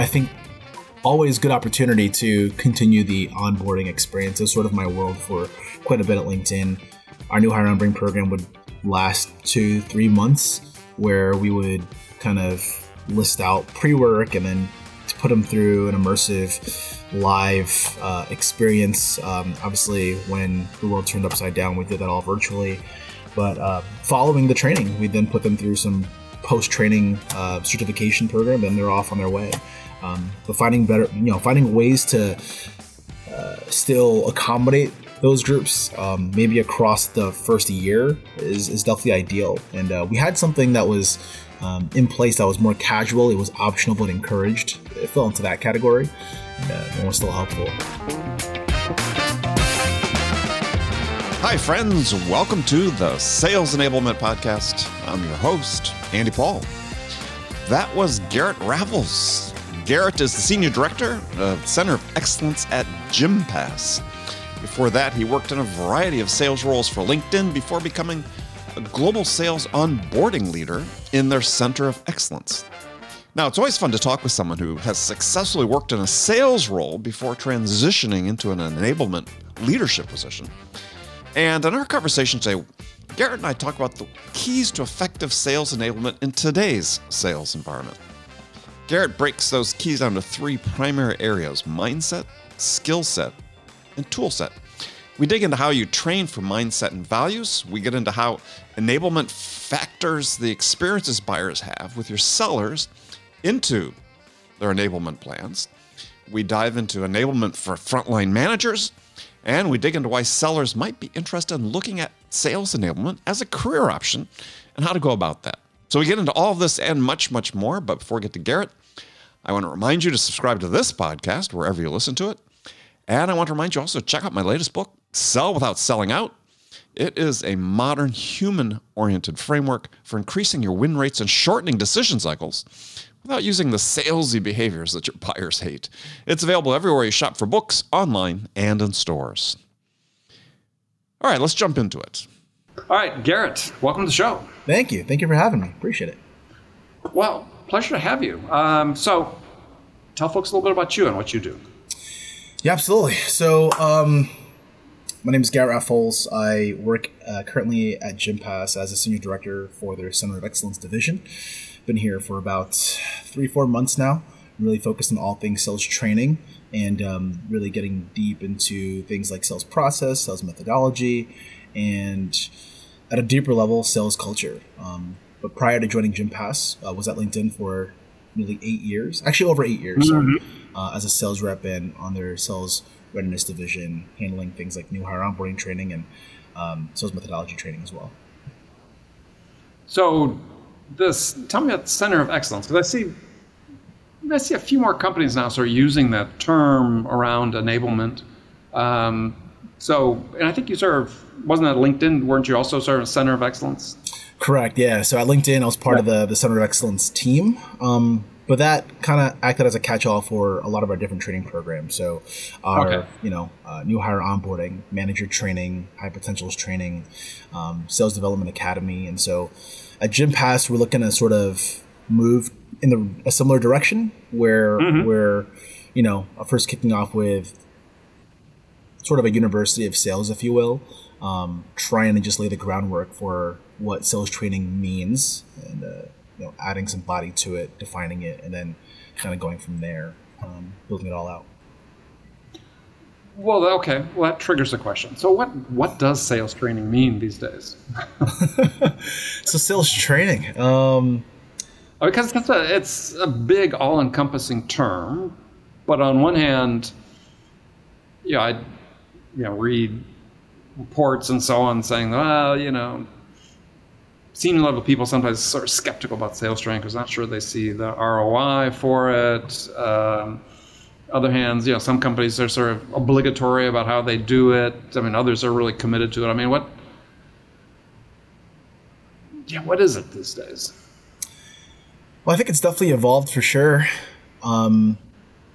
I think always good opportunity to continue the onboarding experience. It's sort of my world for quite a bit at LinkedIn. Our new hire onboarding program would last two, three months, where we would kind of list out pre-work and then put them through an immersive live uh, experience. Um, obviously, when the world turned upside down, we did that all virtually. But uh, following the training, we then put them through some post-training uh, certification program, and they're off on their way. Um, but finding better, you know, finding ways to uh, still accommodate those groups, um, maybe across the first year, is, is definitely ideal. And uh, we had something that was um, in place that was more casual. It was optional but encouraged. It fell into that category, and, uh, was still helpful. Hi, friends. Welcome to the Sales Enablement Podcast. I'm your host, Andy Paul. That was Garrett Rafols. Garrett is the Senior Director of Center of Excellence at GymPass. Before that, he worked in a variety of sales roles for LinkedIn before becoming a global sales onboarding leader in their Center of Excellence. Now, it's always fun to talk with someone who has successfully worked in a sales role before transitioning into an enablement leadership position. And in our conversation today, Garrett and I talk about the keys to effective sales enablement in today's sales environment. Garrett breaks those keys down to three primary areas mindset, skill set, and tool set. We dig into how you train for mindset and values. We get into how enablement factors the experiences buyers have with your sellers into their enablement plans. We dive into enablement for frontline managers, and we dig into why sellers might be interested in looking at sales enablement as a career option and how to go about that. So we get into all of this and much, much more. But before we get to Garrett, I want to remind you to subscribe to this podcast wherever you listen to it. And I want to remind you also to check out my latest book, Sell Without Selling Out. It is a modern human oriented framework for increasing your win rates and shortening decision cycles without using the salesy behaviors that your buyers hate. It's available everywhere you shop for books, online, and in stores. All right, let's jump into it. All right, Garrett, welcome to the show. Thank you. Thank you for having me. Appreciate it. Well, pleasure to have you. Um, so, tell folks a little bit about you and what you do. Yeah, absolutely. So, um, my name is Garrett Rafols. I work uh, currently at GymPass as a senior director for their Center of Excellence division. Been here for about three, four months now. Really focused on all things sales training and um, really getting deep into things like sales process, sales methodology, and at a deeper level, sales culture. Um, but prior to joining GymPass, uh, was at LinkedIn for nearly eight years, actually over eight years, mm-hmm. uh, as a sales rep and on their sales readiness division, handling things like new hire onboarding training and um, sales methodology training as well. So, this tell me about Center of Excellence because I see I see a few more companies now sort of using that term around enablement. Um, so, and I think you sort of wasn't at LinkedIn, weren't you also sort of a Center of Excellence? Correct. Yeah. So at LinkedIn, I was part of the the Center of Excellence team. Um, but that kind of acted as a catch-all for a lot of our different training programs. So, our okay. you know uh, new hire onboarding, manager training, high potentials training, um, sales development academy, and so at GymPass, we're looking to sort of move in the a similar direction where mm-hmm. we're you know first kicking off with sort of a university of sales, if you will, um, trying to just lay the groundwork for what sales training means and. Uh, you know, adding some body to it, defining it, and then kind of going from there, um, building it all out. Well, okay. Well, that triggers a question. So, what what does sales training mean these days? so, sales training. Um, because it's a, it's a big, all-encompassing term, but on one hand, you know, I you know read reports and so on saying, well, you know, senior level people sometimes sort of skeptical about sales training because not sure they see the ROI for it. Um, other hands, you know, some companies are sort of obligatory about how they do it. I mean, others are really committed to it. I mean, what? Yeah, what is it these days? Well, I think it's definitely evolved for sure. Um,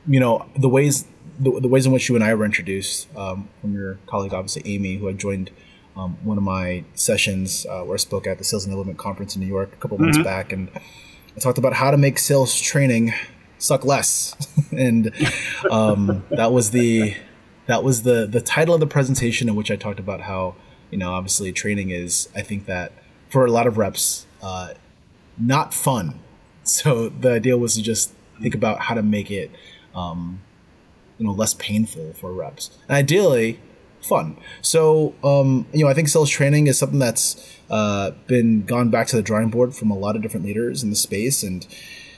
you know, the ways the, the, ways in which you and I were introduced um, from your colleague, obviously Amy, who had joined um, one of my sessions uh, where I spoke at the Sales Enablement Conference in New York a couple mm-hmm. months back, and I talked about how to make sales training suck less, and um, that was the that was the the title of the presentation in which I talked about how you know obviously training is I think that for a lot of reps uh, not fun. So the idea was to just think about how to make it um, you know less painful for reps, and ideally fun. So um, you know I think sales training is something that's uh, been gone back to the drawing board from a lot of different leaders in the space and.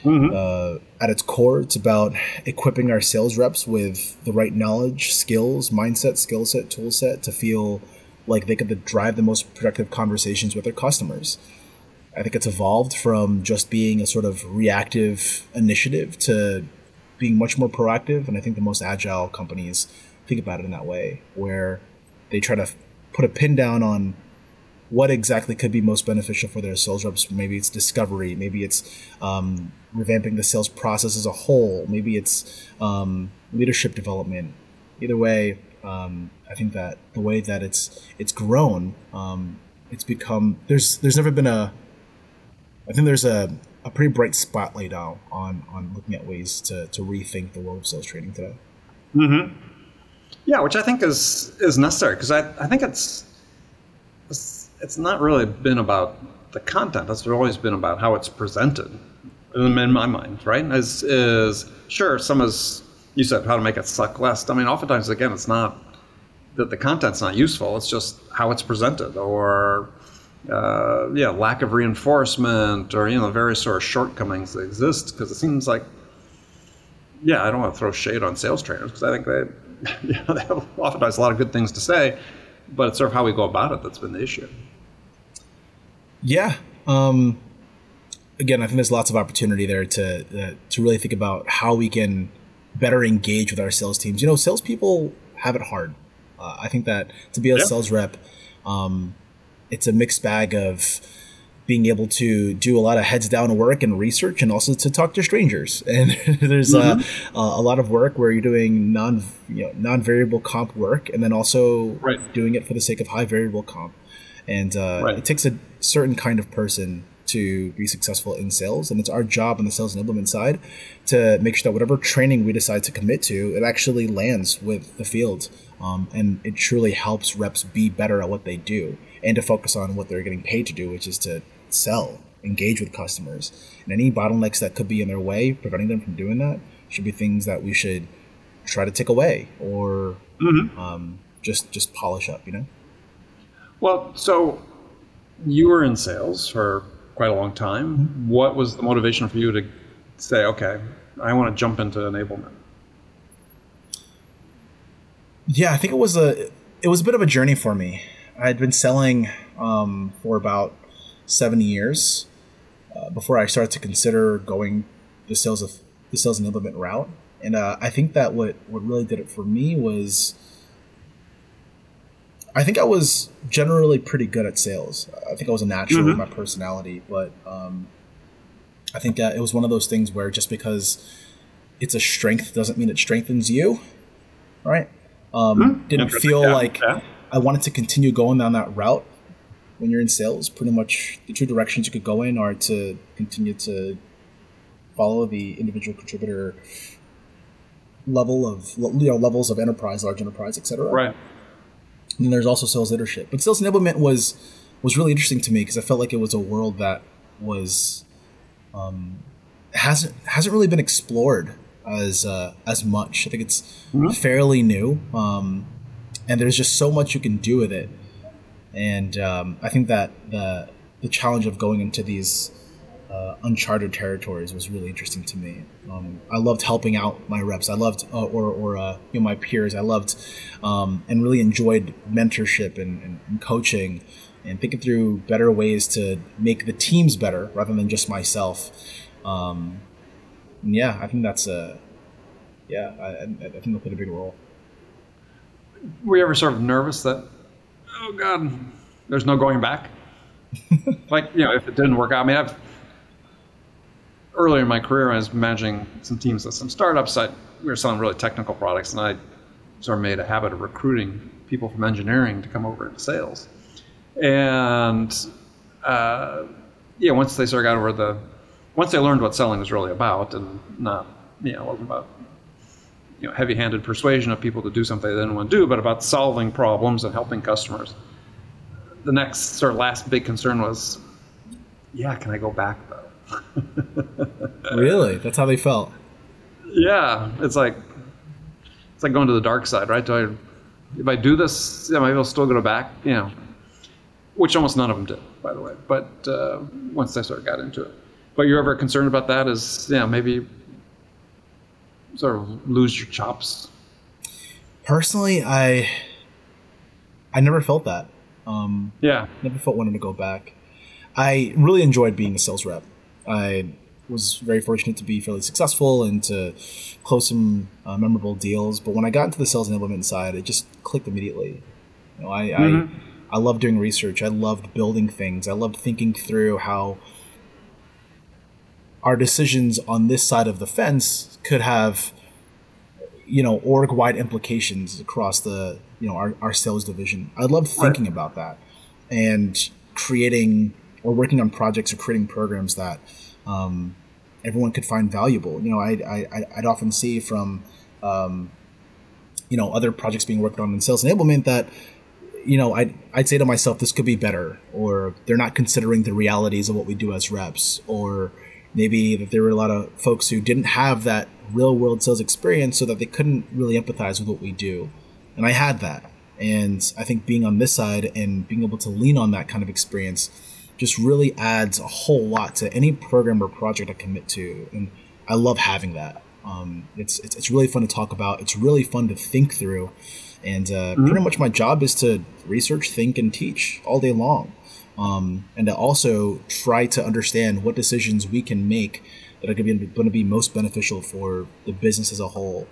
Mm-hmm. Uh, at its core, it's about equipping our sales reps with the right knowledge, skills, mindset, skill set, tool set to feel like they could drive the most productive conversations with their customers. I think it's evolved from just being a sort of reactive initiative to being much more proactive. And I think the most agile companies think about it in that way, where they try to put a pin down on what exactly could be most beneficial for their sales reps. Maybe it's discovery, maybe it's um, revamping the sales process as a whole, maybe it's um, leadership development. Either way, um, I think that the way that it's it's grown, um, it's become there's there's never been a I think there's a, a pretty bright spotlight now on on looking at ways to, to rethink the world of sales training today. Mm-hmm. Yeah, which I think is is necessary because I, I think it's, it's it's not really been about the content. It's always been about how it's presented. In my mind, right? Is is sure some is you said how to make it suck less. I mean, oftentimes again, it's not that the content's not useful. It's just how it's presented, or uh, yeah, lack of reinforcement, or you know, various sort of shortcomings that exist. Because it seems like, yeah, I don't want to throw shade on sales trainers because I think they, you know, they have oftentimes a lot of good things to say, but it's sort of how we go about it that's been the issue. Yeah. Um, again, I think there's lots of opportunity there to uh, to really think about how we can better engage with our sales teams. You know, salespeople have it hard. Uh, I think that to be a yeah. sales rep, um, it's a mixed bag of being able to do a lot of heads down work and research and also to talk to strangers and there's uh, mm-hmm. uh, a lot of work where you're doing non you know non variable comp work and then also right. doing it for the sake of high variable comp and uh, right. it takes a certain kind of person to be successful in sales. And it's our job on the sales enablement side to make sure that whatever training we decide to commit to, it actually lands with the field. Um, and it truly helps reps be better at what they do and to focus on what they're getting paid to do, which is to sell, engage with customers. And any bottlenecks that could be in their way, preventing them from doing that, should be things that we should try to take away or mm-hmm. um, just just polish up, you know? Well, so you were in sales for quite a long time. Mm-hmm. What was the motivation for you to say, okay, I want to jump into enablement? Yeah, I think it was a it was a bit of a journey for me. I'd been selling um, for about seven years uh, before I started to consider going the sales of the sales enablement route. And uh, I think that what what really did it for me was I think I was generally pretty good at sales. I think I was a natural mm-hmm. in my personality, but um, I think that it was one of those things where just because it's a strength doesn't mean it strengthens you, right? Um, mm-hmm. Didn't feel yeah. like yeah. I wanted to continue going down that route. When you're in sales, pretty much the two directions you could go in are to continue to follow the individual contributor level of you know levels of enterprise, large enterprise, etc. Right and there's also sales leadership. But sales enablement was was really interesting to me because I felt like it was a world that was um, hasn't hasn't really been explored as uh, as much. I think it's mm-hmm. fairly new, um, and there's just so much you can do with it. And um, I think that the the challenge of going into these uh, uncharted territories was really interesting to me. Um, I loved helping out my reps. I loved uh, or or uh, you know my peers. I loved um, and really enjoyed mentorship and, and, coaching and thinking through better ways to make the teams better rather than just myself. Um, yeah, I think that's a yeah. I, I think that played a big role. Were you ever sort of nervous that oh god, there's no going back? like you know, if it didn't work out. I mean, I've earlier in my career, I was managing some teams at some startups. I, we were selling really technical products, and I sort of made a habit of recruiting people from engineering to come over into sales. And uh, yeah, once they sort of got over the, once they learned what selling was really about, and not you know, it wasn't about you know heavy-handed persuasion of people to do something they didn't want to do, but about solving problems and helping customers. The next sort of last big concern was, yeah, can I go back though? really, that's how they felt. Yeah, it's like it's like going to the dark side, right? Do I, if I do this, yeah, maybe I'll still go back, you know, which almost none of them did, by the way. But uh, once I sort of got into it, but you're ever concerned about that? Is yeah, maybe sort of lose your chops? Personally, I I never felt that. Um, yeah, never felt wanting to go back. I really enjoyed being a sales rep. I was very fortunate to be fairly successful and to close some uh, memorable deals. But when I got into the sales enablement side, it just clicked immediately. You know, I, mm-hmm. I I loved doing research. I loved building things. I loved thinking through how our decisions on this side of the fence could have you know org wide implications across the you know our, our sales division i love thinking right. about that and creating or working on projects or creating programs that um, everyone could find valuable you know I, I i'd often see from um, you know other projects being worked on in sales enablement that you know I'd, I'd say to myself this could be better or they're not considering the realities of what we do as reps or maybe that there were a lot of folks who didn't have that real world sales experience so that they couldn't really empathize with what we do. And I had that. And I think being on this side and being able to lean on that kind of experience just really adds a whole lot to any program or project I commit to. And I love having that. Um, it's, it's, it's really fun to talk about. It's really fun to think through. And uh, mm-hmm. pretty much my job is to research, think, and teach all day long. Um, and to also try to understand what decisions we can make that are going to be most beneficial for the business as a whole.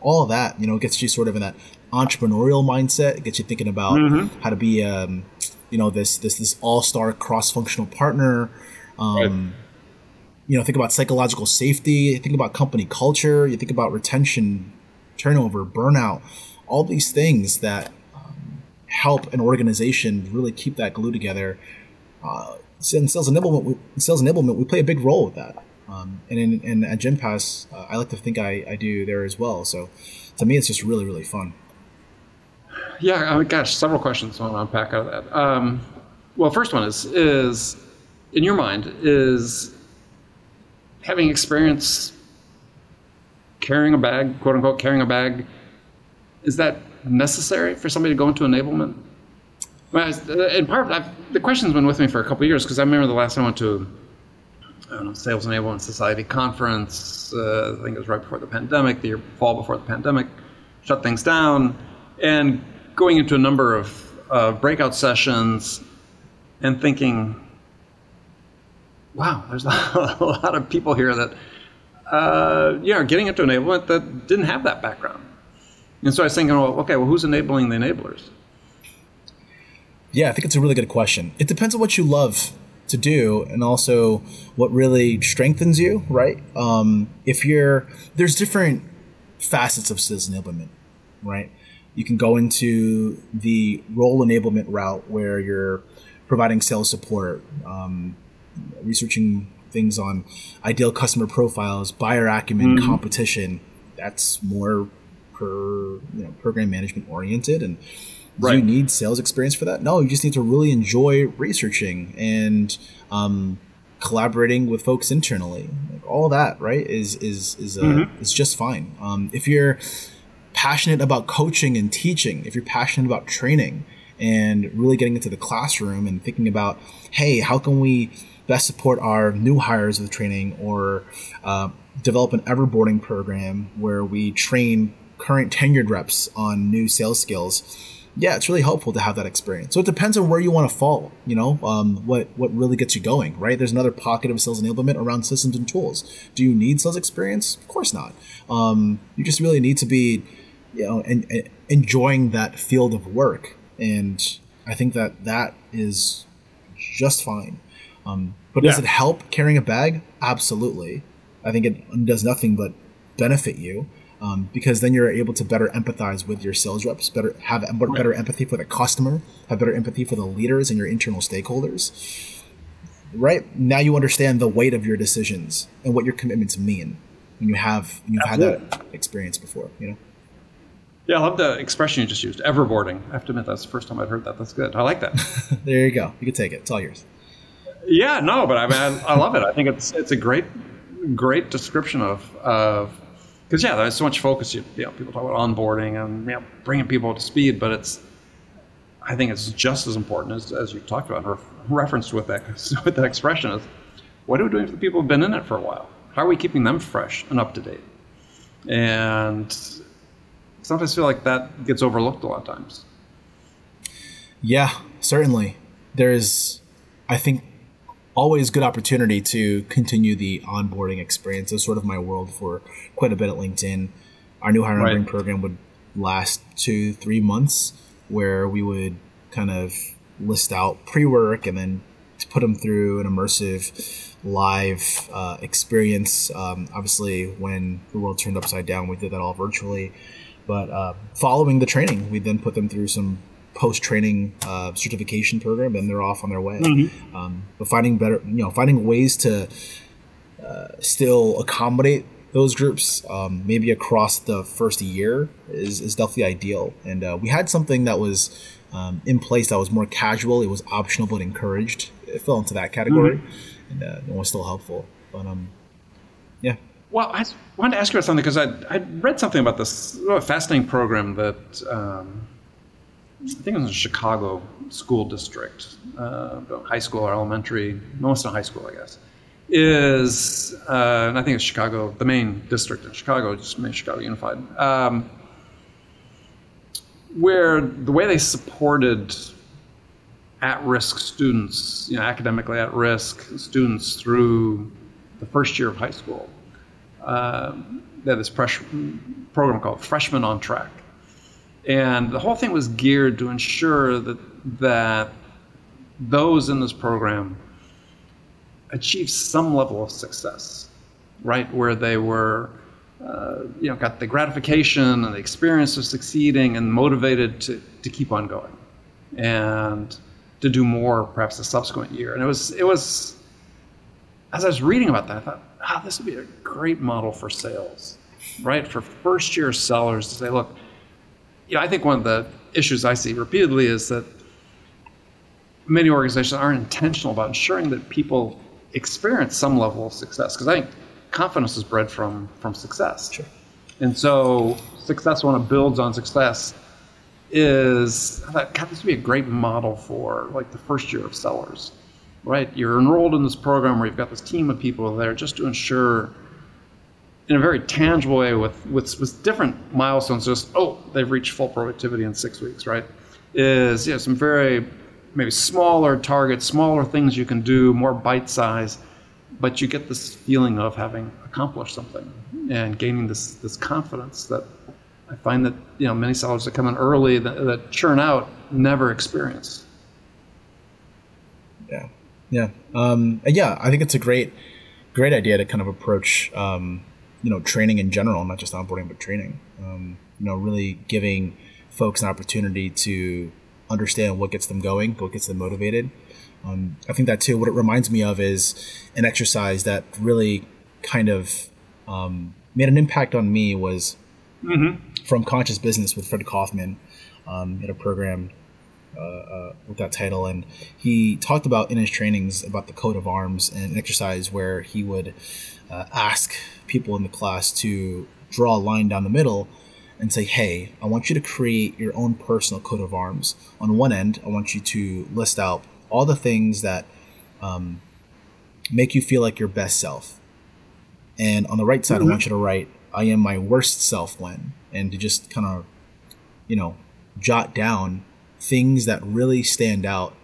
All of that, you know, gets you sort of in that entrepreneurial mindset. It gets you thinking about mm-hmm. how to be, um, you know, this this this all star cross functional partner. Um, right. You know, think about psychological safety. Think about company culture. You think about retention, turnover, burnout. All these things that help an organization really keep that glue together. Uh, in sales enablement, we, in sales enablement, we play a big role with that. Um, and in, in at GymPass, uh, I like to think I, I do there as well. So to me, it's just really, really fun. Yeah, oh gosh, several questions I want to unpack out of that. Um, well, first one is is in your mind is having experience carrying a bag, quote unquote, carrying a bag, is that necessary for somebody to go into enablement? Well, in part, I've, the question's been with me for a couple years because I remember the last time I went to I don't know, Sales Enablement Society conference. Uh, I think it was right before the pandemic, the year fall before the pandemic, shut things down, and going into a number of uh, breakout sessions and thinking, wow, there's a lot of people here that, uh, yeah, are getting into enablement that didn't have that background. And so I was thinking, well, okay, well, who's enabling the enablers? Yeah, I think it's a really good question. It depends on what you love to do and also what really strengthens you, right? Um, if you're, there's different facets of sales enablement, right? You can go into the role enablement route where you're providing sales support, um, researching things on ideal customer profiles, buyer acumen, mm-hmm. competition. That's more per you know program management oriented and Right. Do you need sales experience for that? No, you just need to really enjoy researching and um, collaborating with folks internally. Like all that, right? Is is is uh, mm-hmm. is just fine. Um, if you're passionate about coaching and teaching, if you're passionate about training and really getting into the classroom and thinking about, hey, how can we best support our new hires with training or uh, develop an everboarding program where we train current tenured reps on new sales skills yeah, it's really helpful to have that experience. So it depends on where you want to fall. You know, um, what what really gets you going, right? There's another pocket of sales enablement around systems and tools. Do you need sales experience? Of course not. Um, you just really need to be, you know, en- en- enjoying that field of work, and I think that that is just fine. Um, but yeah. does it help carrying a bag? Absolutely. I think it does nothing but benefit you um, because then you're able to better empathize with your sales reps, better have better empathy for the customer, have better empathy for the leaders and your internal stakeholders. Right now, you understand the weight of your decisions and what your commitments mean. when you have when you've Absolutely. had that experience before. You know. Yeah, I love the expression you just used, everboarding. I have to admit, that's the first time I've heard that. That's good. I like that. there you go. You can take it. It's all yours. Yeah, no, but I mean, I, I love it. I think it's it's a great great description of of because yeah, there's so much focus. You, you know, people talk about onboarding and you know, bringing people to speed, but it's I think it's just as important as, as you talked about, or referenced with that with that expression is what are we doing for the people who've been in it for a while? How are we keeping them fresh and up to date? And sometimes I feel like that gets overlooked a lot of times. Yeah, certainly. There's, I think, always good opportunity to continue the onboarding experience. It's sort of my world for quite a bit at LinkedIn. Our new hiring right. program would last two, three months, where we would kind of list out pre-work and then put them through an immersive live uh, experience. Um, obviously, when the world turned upside down, we did that all virtually. But uh, following the training, we then put them through some post training uh, certification program, and they're off on their way. Mm-hmm. Um, but finding better, you know, finding ways to uh, still accommodate those groups, um, maybe across the first year, is, is definitely ideal. And uh, we had something that was um, in place that was more casual. It was optional but encouraged. It fell into that category, mm-hmm. and uh, it was still helpful. But um, yeah. Well, I wanted to ask you about something because I I read something about this fascinating program that um, I think it was in Chicago school district, uh, high school or elementary, most of high school, I guess. Is uh, and I think it's Chicago, the main district in Chicago, just made Chicago Unified. Um, where the way they supported at-risk students, you know, academically at-risk students through the first year of high school. Uh, they had this program called Freshman on Track, and the whole thing was geared to ensure that that those in this program achieved some level of success, right, where they were uh, you know, got the gratification and the experience of succeeding and motivated to, to keep on going and to do more perhaps the subsequent year. And it was, it was, as I was reading about that, I thought, ah, this would be a great model for sales, right? For first year sellers to say, look, you know, I think one of the issues I see repeatedly is that many organizations aren't intentional about ensuring that people experience some level of success. Because I think confidence is bred from from success. Sure. And so success when it builds on success is I thought, God, this would be a great model for like the first year of sellers. Right? You're enrolled in this program where you've got this team of people there just to ensure in a very tangible way with, with, with different milestones, just, oh, they've reached full productivity in six weeks, right? Is you know, some very maybe smaller targets, smaller things you can do, more bite size but you get this feeling of having accomplished something and gaining this this confidence that I find that you know many sellers that come in early that, that churn out never experience. Yeah, yeah, um, yeah. I think it's a great great idea to kind of approach um, you know training in general, not just onboarding but training. Um, you know, really giving folks an opportunity to understand what gets them going, what gets them motivated, um, I think that too. What it reminds me of is an exercise that really kind of um, made an impact on me was mm-hmm. from Conscious Business with Fred Kofman. Um, in a program uh, uh, with that title, and he talked about in his trainings about the coat of arms and an exercise where he would uh, ask people in the class to draw a line down the middle and say, "Hey, I want you to create your own personal coat of arms. On one end, I want you to list out all the things that um, make you feel like your best self. And on the right side, mm-hmm. I want you to write, I am my worst self when, and to just kind of, you know, jot down things that really stand out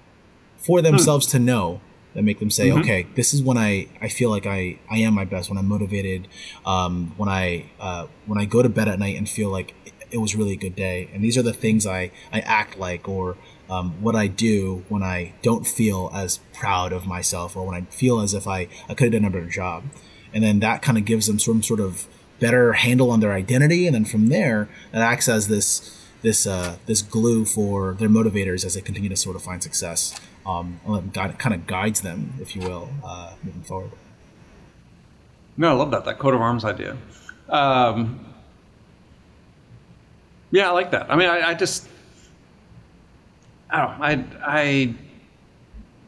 for hmm. themselves to know that make them say, mm-hmm. okay, this is when I, I feel like I, I am my best, when I'm motivated, um, when I, uh, when I go to bed at night and feel like it was really a good day. And these are the things I, I act like, or um, what I do when I don't feel as proud of myself or when I feel as if I, I could have done a better job. And then that kind of gives them some sort of better handle on their identity. And then from there, it acts as this this uh, this glue for their motivators as they continue to sort of find success. Um, kind of guides them, if you will, uh, moving forward. No, I love that that coat of arms idea. Um, yeah, I like that. I mean, I, I just I don't know. I I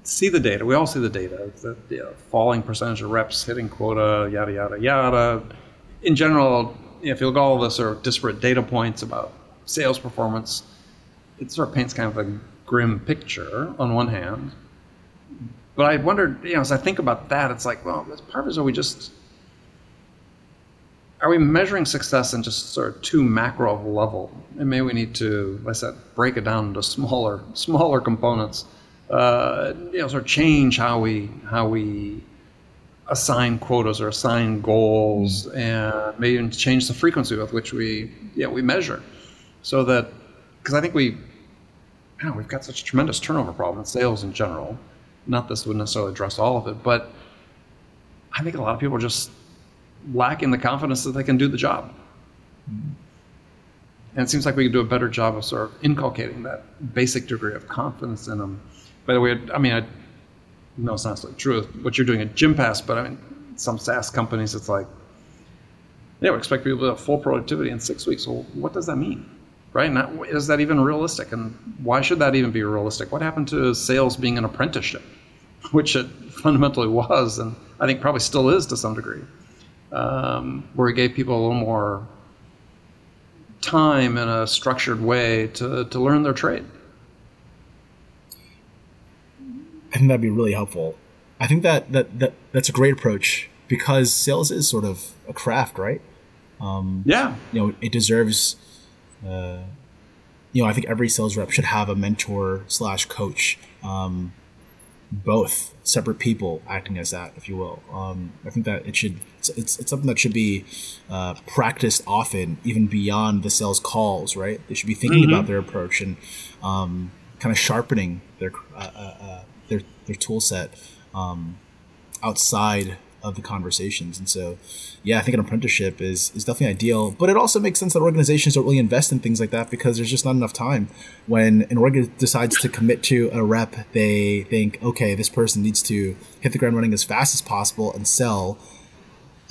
see the data. We all see the data. The you know, falling percentage of reps hitting quota, yada yada yada. In general, if you look at all of this are disparate data points about sales performance, it sort of paints kind of a grim picture on one hand. But I wondered, you know, as I think about that, it's like, well, as part of it is, are we just are we measuring success in just sort of too macro of a level? And maybe we need to, like I said, break it down into smaller, smaller components. Uh, you know, sort of change how we how we assign quotas or assign goals, and maybe even change the frequency with which we yeah we measure, so that because I think we, know, we've got such a tremendous turnover problem in sales in general. Not this would necessarily address all of it, but I think a lot of people are just lacking the confidence that they can do the job. And it seems like we could do a better job of sort of inculcating that basic degree of confidence in them. By the way, I mean, I know it's not necessarily true what you're doing at Gympass, but I mean, some SaaS companies, it's like, yeah, we expect people to have full productivity in six weeks. Well, what does that mean? Right? Not, is that even realistic? And why should that even be realistic? What happened to sales being an apprenticeship, which it fundamentally was, and I think probably still is to some degree um, where it gave people a little more time in a structured way to, to learn their trade. I think that'd be really helpful. I think that, that, that that's a great approach because sales is sort of a craft, right? Um, yeah. You know, it deserves. Uh, you know, I think every sales rep should have a mentor slash coach. Um, both separate people acting as that, if you will. Um, I think that it should it's, it's, it's something that should be uh, practiced often, even beyond the sales calls. Right? They should be thinking mm-hmm. about their approach and um, kind of sharpening their uh, uh, uh, their their tool set um, outside of the conversations. And so, yeah, I think an apprenticeship is is definitely ideal. But it also makes sense that organizations don't really invest in things like that because there's just not enough time. When an org decides to commit to a rep, they think, okay, this person needs to hit the ground running as fast as possible and sell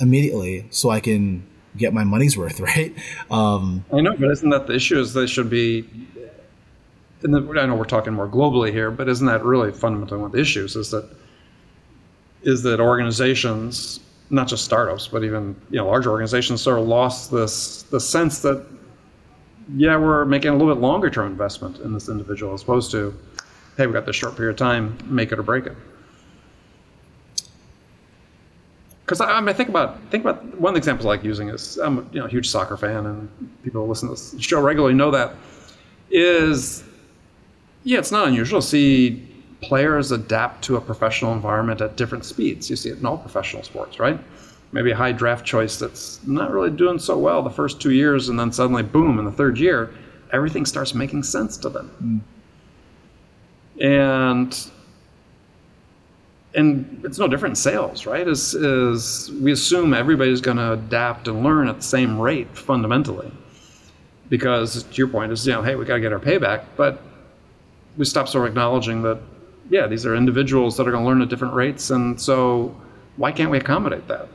immediately, so I can get my money's worth, right? Um, I know, but isn't that the issue? Is they should be. The, I know we're talking more globally here, but isn't that really fundamentally one of the issues? Is that is that organizations, not just startups, but even you know larger organizations, sort of lost this the sense that yeah, we're making a little bit longer term investment in this individual as opposed to hey, we got this short period of time, make it or break it. Because I, I, mean, think about think about one of the examples I like using is I'm a you know huge soccer fan, and people who listen to this show regularly know that is yeah, it's not unusual to see players adapt to a professional environment at different speeds. You see it in all professional sports, right? Maybe a high draft choice that's not really doing so well the first two years, and then suddenly, boom, in the third year, everything starts making sense to them. Mm. And and it's no different in sales, right? Is is we assume everybody's going to adapt and learn at the same rate fundamentally, because to your point is you know, hey, we got to get our payback, but we stop sort of acknowledging that yeah, these are individuals that are going to learn at different rates, and so why can't we accommodate that?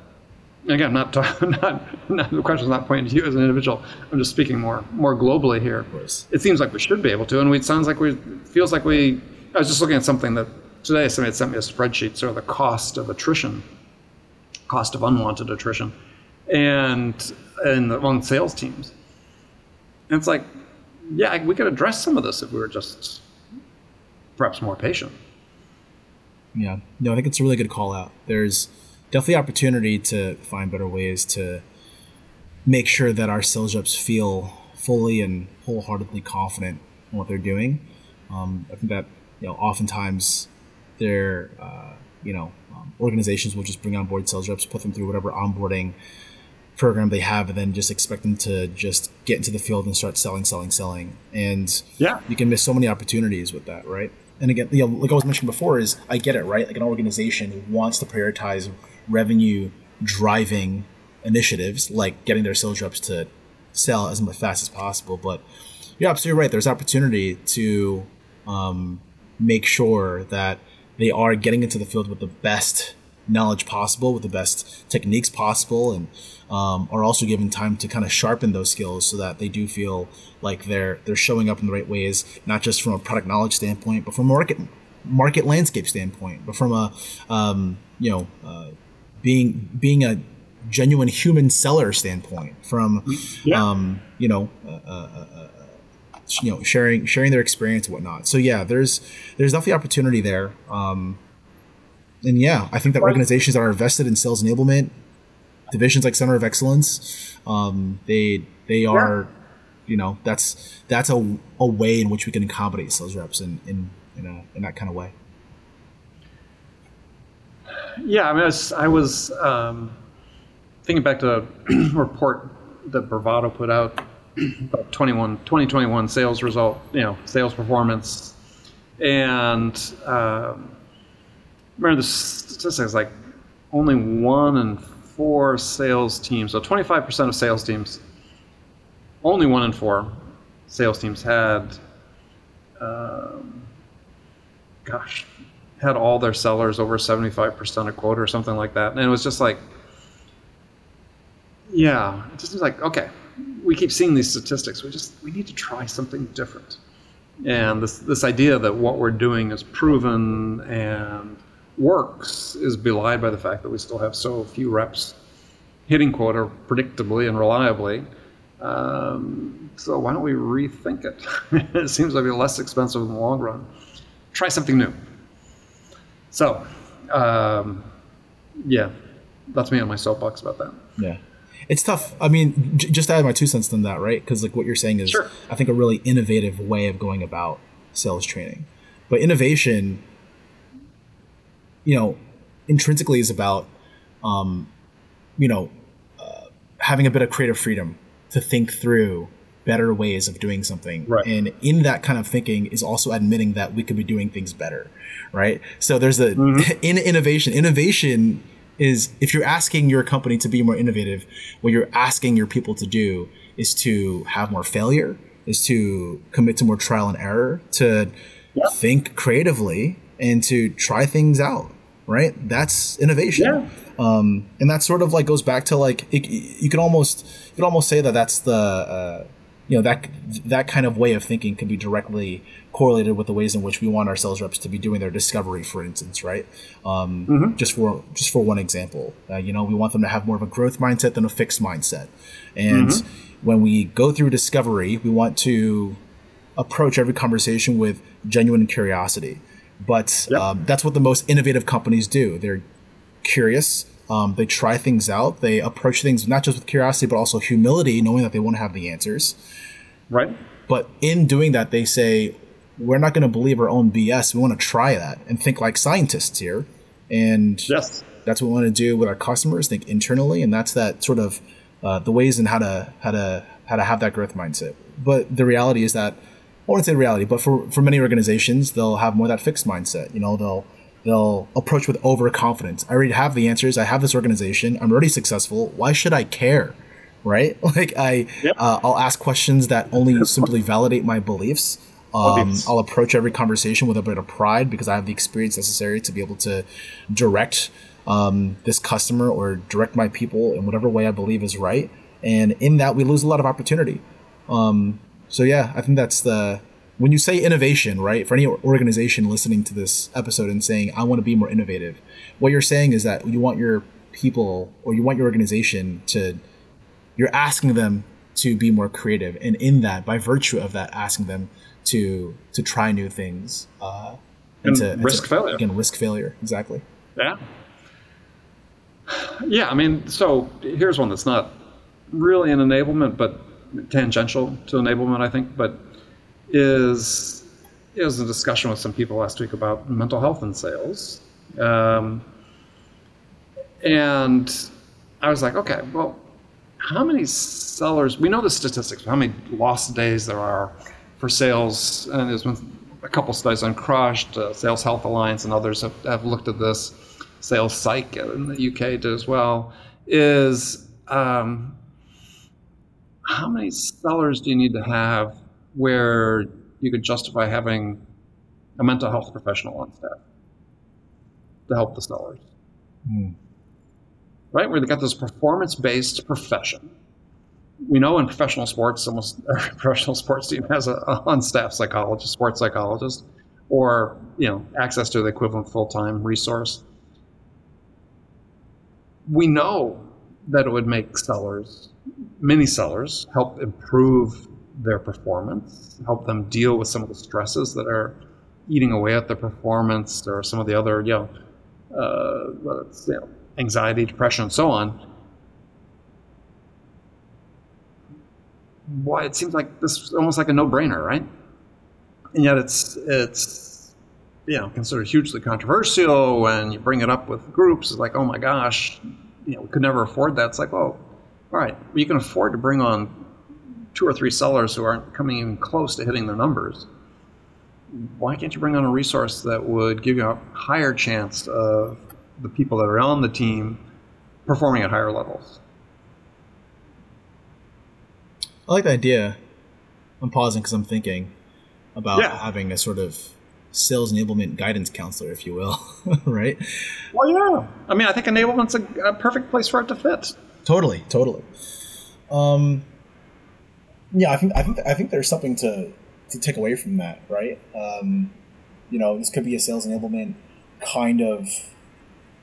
Again, not, not, not the question is not pointing to you as an individual. I'm just speaking more more globally here. It seems like we should be able to, and we, it sounds like we feels like we. I was just looking at something that today somebody had sent me a spreadsheet, sort of the cost of attrition, cost of unwanted attrition, and and among sales teams. And it's like, yeah, we could address some of this if we were just perhaps more patient. Yeah, no, I think it's a really good call out. There's definitely opportunity to find better ways to make sure that our sales reps feel fully and wholeheartedly confident in what they're doing. Um, I think that you know oftentimes their uh, you know um, organizations will just bring on board sales reps, put them through whatever onboarding program they have, and then just expect them to just get into the field and start selling, selling, selling. And yeah, you can miss so many opportunities with that, right? And again, you know, like I was mentioning before, is I get it, right? Like an organization wants to prioritize revenue driving initiatives, like getting their sales reps to sell as fast as possible. But you're absolutely right. There's opportunity to um, make sure that they are getting into the field with the best knowledge possible with the best techniques possible and um, are also given time to kind of sharpen those skills so that they do feel like they're they're showing up in the right ways not just from a product knowledge standpoint but from a market market landscape standpoint but from a um, you know uh, being being a genuine human seller standpoint from Yeah. um, you know uh, uh, uh, uh, you know sharing sharing their experience and whatnot so yeah there's there's definitely opportunity there um, and yeah i think that organizations that are invested in sales enablement divisions like center of excellence um, they they are you know that's that's a, a way in which we can accommodate sales reps in in in, a, in that kind of way Yeah, I mean, I was, I was um, thinking back to a report that Bravado put out about 21, 2021 sales result, you know, sales performance. And um, remember the statistics like only one in four sales teams, so 25% of sales teams, only one in four sales teams had, um, gosh, had all their sellers over 75% of quota or something like that. And it was just like, yeah, it just was like, okay, we keep seeing these statistics. We just, we need to try something different. And this, this idea that what we're doing is proven and works is belied by the fact that we still have so few reps hitting quota predictably and reliably. Um, so why don't we rethink it? it seems to be less expensive in the long run. Try something new. So, um, yeah, that's me on my soapbox about that. Yeah. It's tough. I mean, j- just to add my two cents on that, right? Because like what you're saying is, Sure. I think a really innovative way of going about sales training. But innovation, you know, intrinsically is about, um, you know, uh, having a bit of creative freedom to think through better ways of doing something. Right. And in that kind of thinking is also admitting that we could be doing things better, right? So there's a in innovation. Innovation is if you're asking your company to be more innovative, what you're asking your people to do is to have more failure, is to commit to more trial and error, to think creatively, and to try things out. Right? That's innovation. Yeah. Um, and that sort of like goes back to like it, you can almost you can almost say that that's the uh, you know that that kind of way of thinking can be directly correlated with the ways in which we want our sales reps to be doing their discovery, for instance, right? Um, Just for just for one example, uh, you know, we want them to have more of a growth mindset than a fixed mindset, and when we go through discovery, we want to approach every conversation with genuine curiosity. But Yep. um, that's what the most innovative companies do. They're curious. Um, they try things out. They approach things not just with curiosity, but also humility, knowing that they won't have the answers. Right? But in doing that, they say, we're not going to believe our own BS. We want to try that and think like scientists here. And Yes. that's what we want to do with our customers, think internally. And that's that sort of uh, the ways and how to, how to, how to have that growth mindset. But the reality is that, I wouldn't say reality, but for, for many organizations, they'll have more that fixed mindset. You know, they'll, they'll approach with overconfidence. I already have the answers. I have this organization. I'm already successful. Why should I care? Right? Like I, Yep. uh, I'll ask questions that only simply validate my beliefs. Um, I'll approach every conversation with a bit of pride because I have the experience necessary to be able to direct um, this customer or direct my people in whatever way I believe is right. And in that, we lose a lot of opportunity. Um, so yeah, I think that's the when you say innovation, right? For any organization listening to this episode and saying I want to be more innovative, what you're saying is that you want your people or you want your organization to you're asking them to be more creative, and in that, by virtue of that, asking them to to try new things uh, And to, risk to, failure. Again, risk failure. Exactly. Yeah. Yeah, I mean, so here's one that's not really an enablement, but tangential to enablement, I think, but is is a discussion with some people last week about mental health in sales. Um, and I was like, okay, well, how many sellers? We know the statistics, how many lost days there are for sales, and there's been a couple studies on Crushed, uh, Sales Health Alliance, and others have, have looked at this. Sales Psych in the UK did as well. Is um, how many sellers do you need to have where you could justify having a mental health professional on staff to help the sellers? Mm. Right? Where they got this performance based profession. We know in professional sports, almost every professional sports team has a, on staff psychologist, sports psychologist, or you know, access to the equivalent full time resource. We know that it would make sellers, many sellers, help improve their performance, help them deal with some of the stresses that are eating away at their performance or some of the other, you know, uh, you know anxiety, depression, and so on. Why it seems like this is almost like a no-brainer, right? And yet it's it's you know considered hugely controversial when you bring it up with groups. It's like, oh my gosh, you know, we could never afford that. It's like, well, all right, well, you can afford to bring on two or three sellers who aren't coming even close to hitting their numbers. Why can't you bring on a resource that would give you a higher chance of the people that are on the team performing at higher levels? I like the idea. I'm pausing because I'm thinking about yeah. having a sort of sales enablement guidance counselor, if you will, right? Well, yeah. I mean, I think enablement's a, a perfect place for it to fit. Totally, totally. Um, yeah, I think I think I think there's something to to take away from that, right? Um, you know, this could be a sales enablement kind of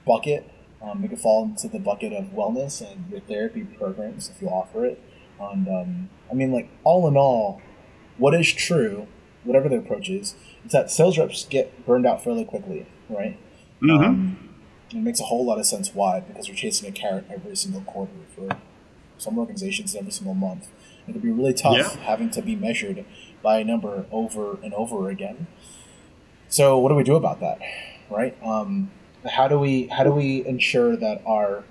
bucket. Um, it could fall into the bucket of wellness and your therapy programs if you offer it. And um, I mean, like all in all, what is true, whatever the approach is, is that sales reps get burned out fairly quickly, right? Mm-hmm. Um, it makes a whole lot of sense why because you're chasing a carrot every single quarter for some organizations every single month. It could be really tough yeah. having to be measured by a number over and over again. So what do we do about that, right? Um, how do we how do we ensure that our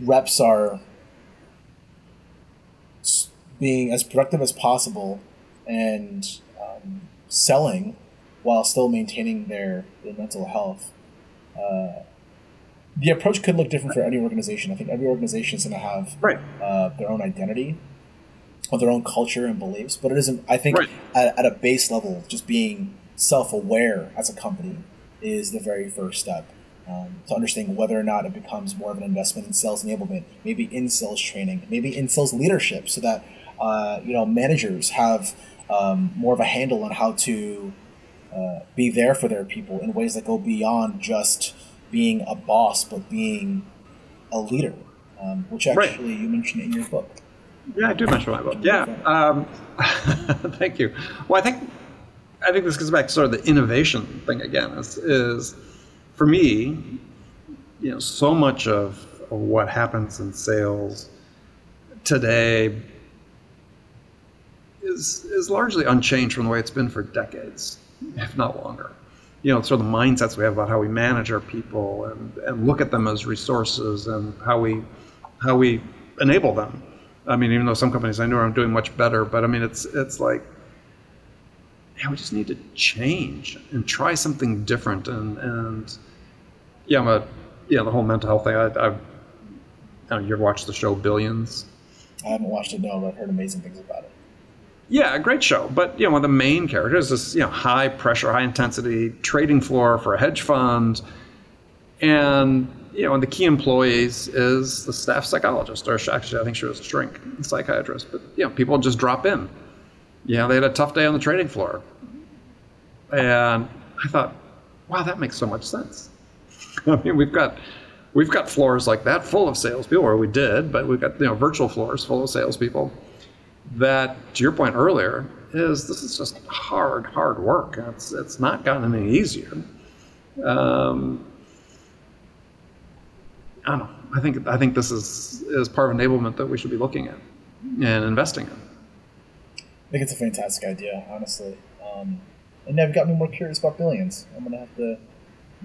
reps are being as productive as possible and um, selling while still maintaining their, their mental health? Uh, the approach could look different for any organization. I think every organization is going to have right. uh, their own identity of their own culture and beliefs. But it isn't. I think right. at, at a base level, just being self-aware as a company is the very first step. Um, to understand whether or not it becomes more of an investment in sales enablement, maybe in sales training, maybe in sales leadership, so that uh, you know managers have um, more of a handle on how to uh, be there for their people in ways that go beyond just being a boss, but being a leader, um, which actually right. you mentioned in your book. Yeah, I do mention my book. Yeah, um, thank you. Well, I think I think this goes back to sort of the innovation thing again. Is, is for me, you know, so much of, of what happens in sales today is is largely unchanged from the way it's been for decades, if not longer. You know, sort of the mindsets we have about how we manage our people and, and look at them as resources and how we how we enable them I mean, even though some companies I know are doing much better, but I mean, it's it's like, yeah, we just need to change and try something different. And and yeah, I'm a yeah, the whole mental health thing. I, I've I you've watched the show Billions? I haven't watched it, no, but I've heard amazing things about it. Yeah, a great show. But you know, one of the main characters is you know high pressure, high intensity trading floor for a hedge fund, and you know, and the key employees is the staff psychologist, or actually, I think she was a shrink, psychiatrist. But you know, people just drop in. You know, they had a tough day on the trading floor, and I thought, wow, that makes so much sense. I mean, we've got we've got floors like that full of salespeople, or we did, but we've got you know virtual floors full of salespeople. That, to your point earlier, is this is just hard, hard work. It's it's not gotten any easier. Um, I don't know. I think I think this is is part of enablement that we should be looking at and investing in. I think it's a fantastic idea, honestly. Um, and now you've got me more curious about billions. I'm gonna have to,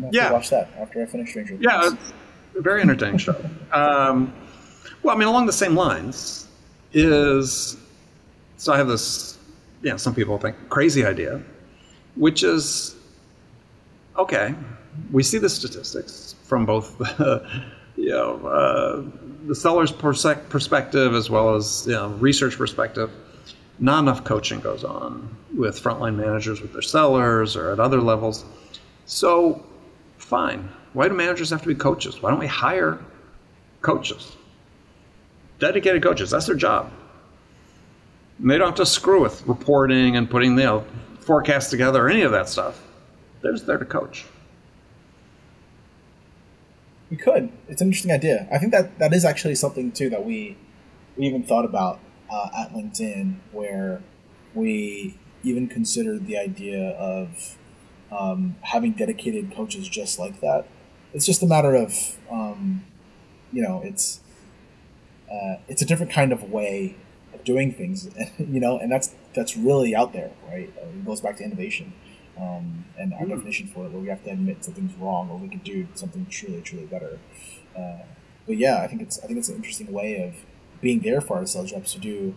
have yeah. to watch that after I finish Stranger Things. Yeah, it's a very entertaining show. Um, well, I mean, along the same lines is so I have this. Yeah, some people think crazy idea, which is okay. We see the statistics from both the you know, uh, the seller's perspective as well as you know, research perspective, not enough coaching goes on with frontline managers with their sellers or at other levels. So, fine, Why do managers have to be coaches? Why don't we hire coaches? Dedicated coaches. That's their job. And they don't have to screw with reporting and putting the you know, forecast together or any of that stuff. They're just there to coach. We could. It's an interesting idea. I think that that is actually something too that we we even thought about uh, at LinkedIn, where we even considered the idea of um, having dedicated coaches just like that. It's just a matter of um, you know, it's uh, it's a different kind of way doing things, you know, and that's that's really out there, right? Uh, it goes back to innovation um, and our mm. definition for it, where we have to admit something's wrong, or we could do something truly, truly better. Uh, but yeah, I think it's I think it's an interesting way of being there for our sales reps to do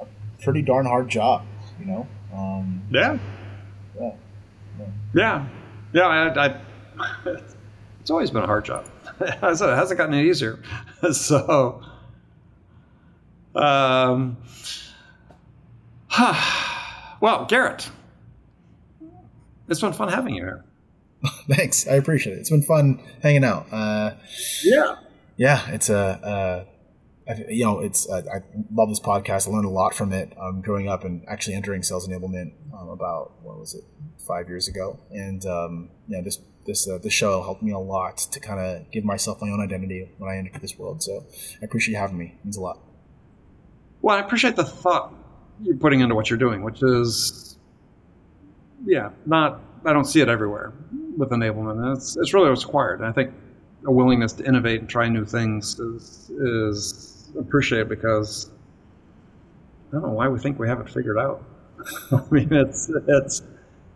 a pretty darn hard job. You know. Um, yeah. Yeah. Yeah. Yeah. yeah I, I, it's always been a hard job. it hasn't gotten any easier. so. Um, well, Garrett, it's been fun having you here. Thanks, I appreciate it. It's been fun hanging out. Uh, yeah, yeah, it's a. Uh, you know, it's uh, I love this podcast. I learned a lot from it um, growing up and actually entering sales enablement um, about what was it five years ago, and um, you know this this uh, this show helped me a lot to kind of give myself my own identity when I entered this world. So I appreciate you having me. It means a lot. Well, I appreciate the thought you're putting into what you're doing, which is yeah, not I don't see it everywhere with enablement. It's it's really what's required. And I think a willingness to innovate and try new things is is appreciated because I don't know why we think we have it figured out. I mean, it's it's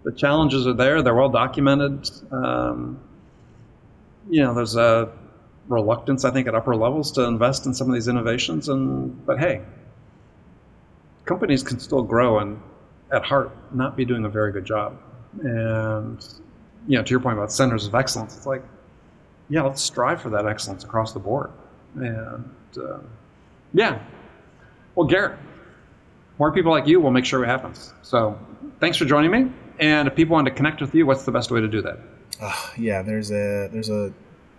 the challenges are there. They're well documented. Um, you know, there's a reluctance, I think, at upper levels to invest in some of these innovations. And but hey, companies can still grow and at heart not be doing a very good job. And you know, to your point about centers of excellence, it's like, yeah, let's strive for that excellence across the board. And uh, yeah, well, Garrett, more people like you will make sure it happens. So thanks for joining me. And if people want to connect with you, what's the best way to do that? Uh, yeah, there's a there's a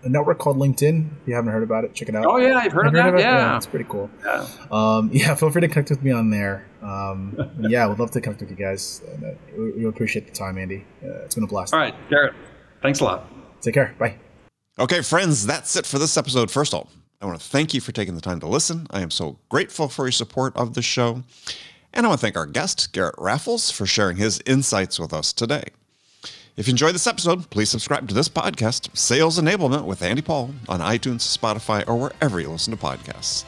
a network called LinkedIn. If you haven't heard about it, check it out. Oh yeah, I've heard, of, heard that? of it. Yeah. yeah. it's pretty cool. Yeah. Um, yeah, feel free to connect with me on there. Um, yeah, we'd love to connect with you guys. And, uh, we, we, appreciate the time, Andy. Uh, it's been a blast. All right, Garrett. Thanks a lot. Take care. Bye. Okay, friends, that's it for this episode. First of all, I want to thank you for taking the time to listen. I am so grateful for your support of the show. And I want to thank our guest, Garrett Rafols, for sharing his insights with us today. If you enjoyed this episode, please subscribe to this podcast, Sales Enablement with Andy Paul, on iTunes, Spotify, or wherever you listen to podcasts.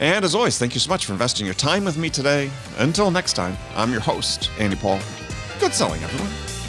And as always, thank you so much for investing your time with me today. Until next time, I'm your host, Andy Paul. Good selling, everyone.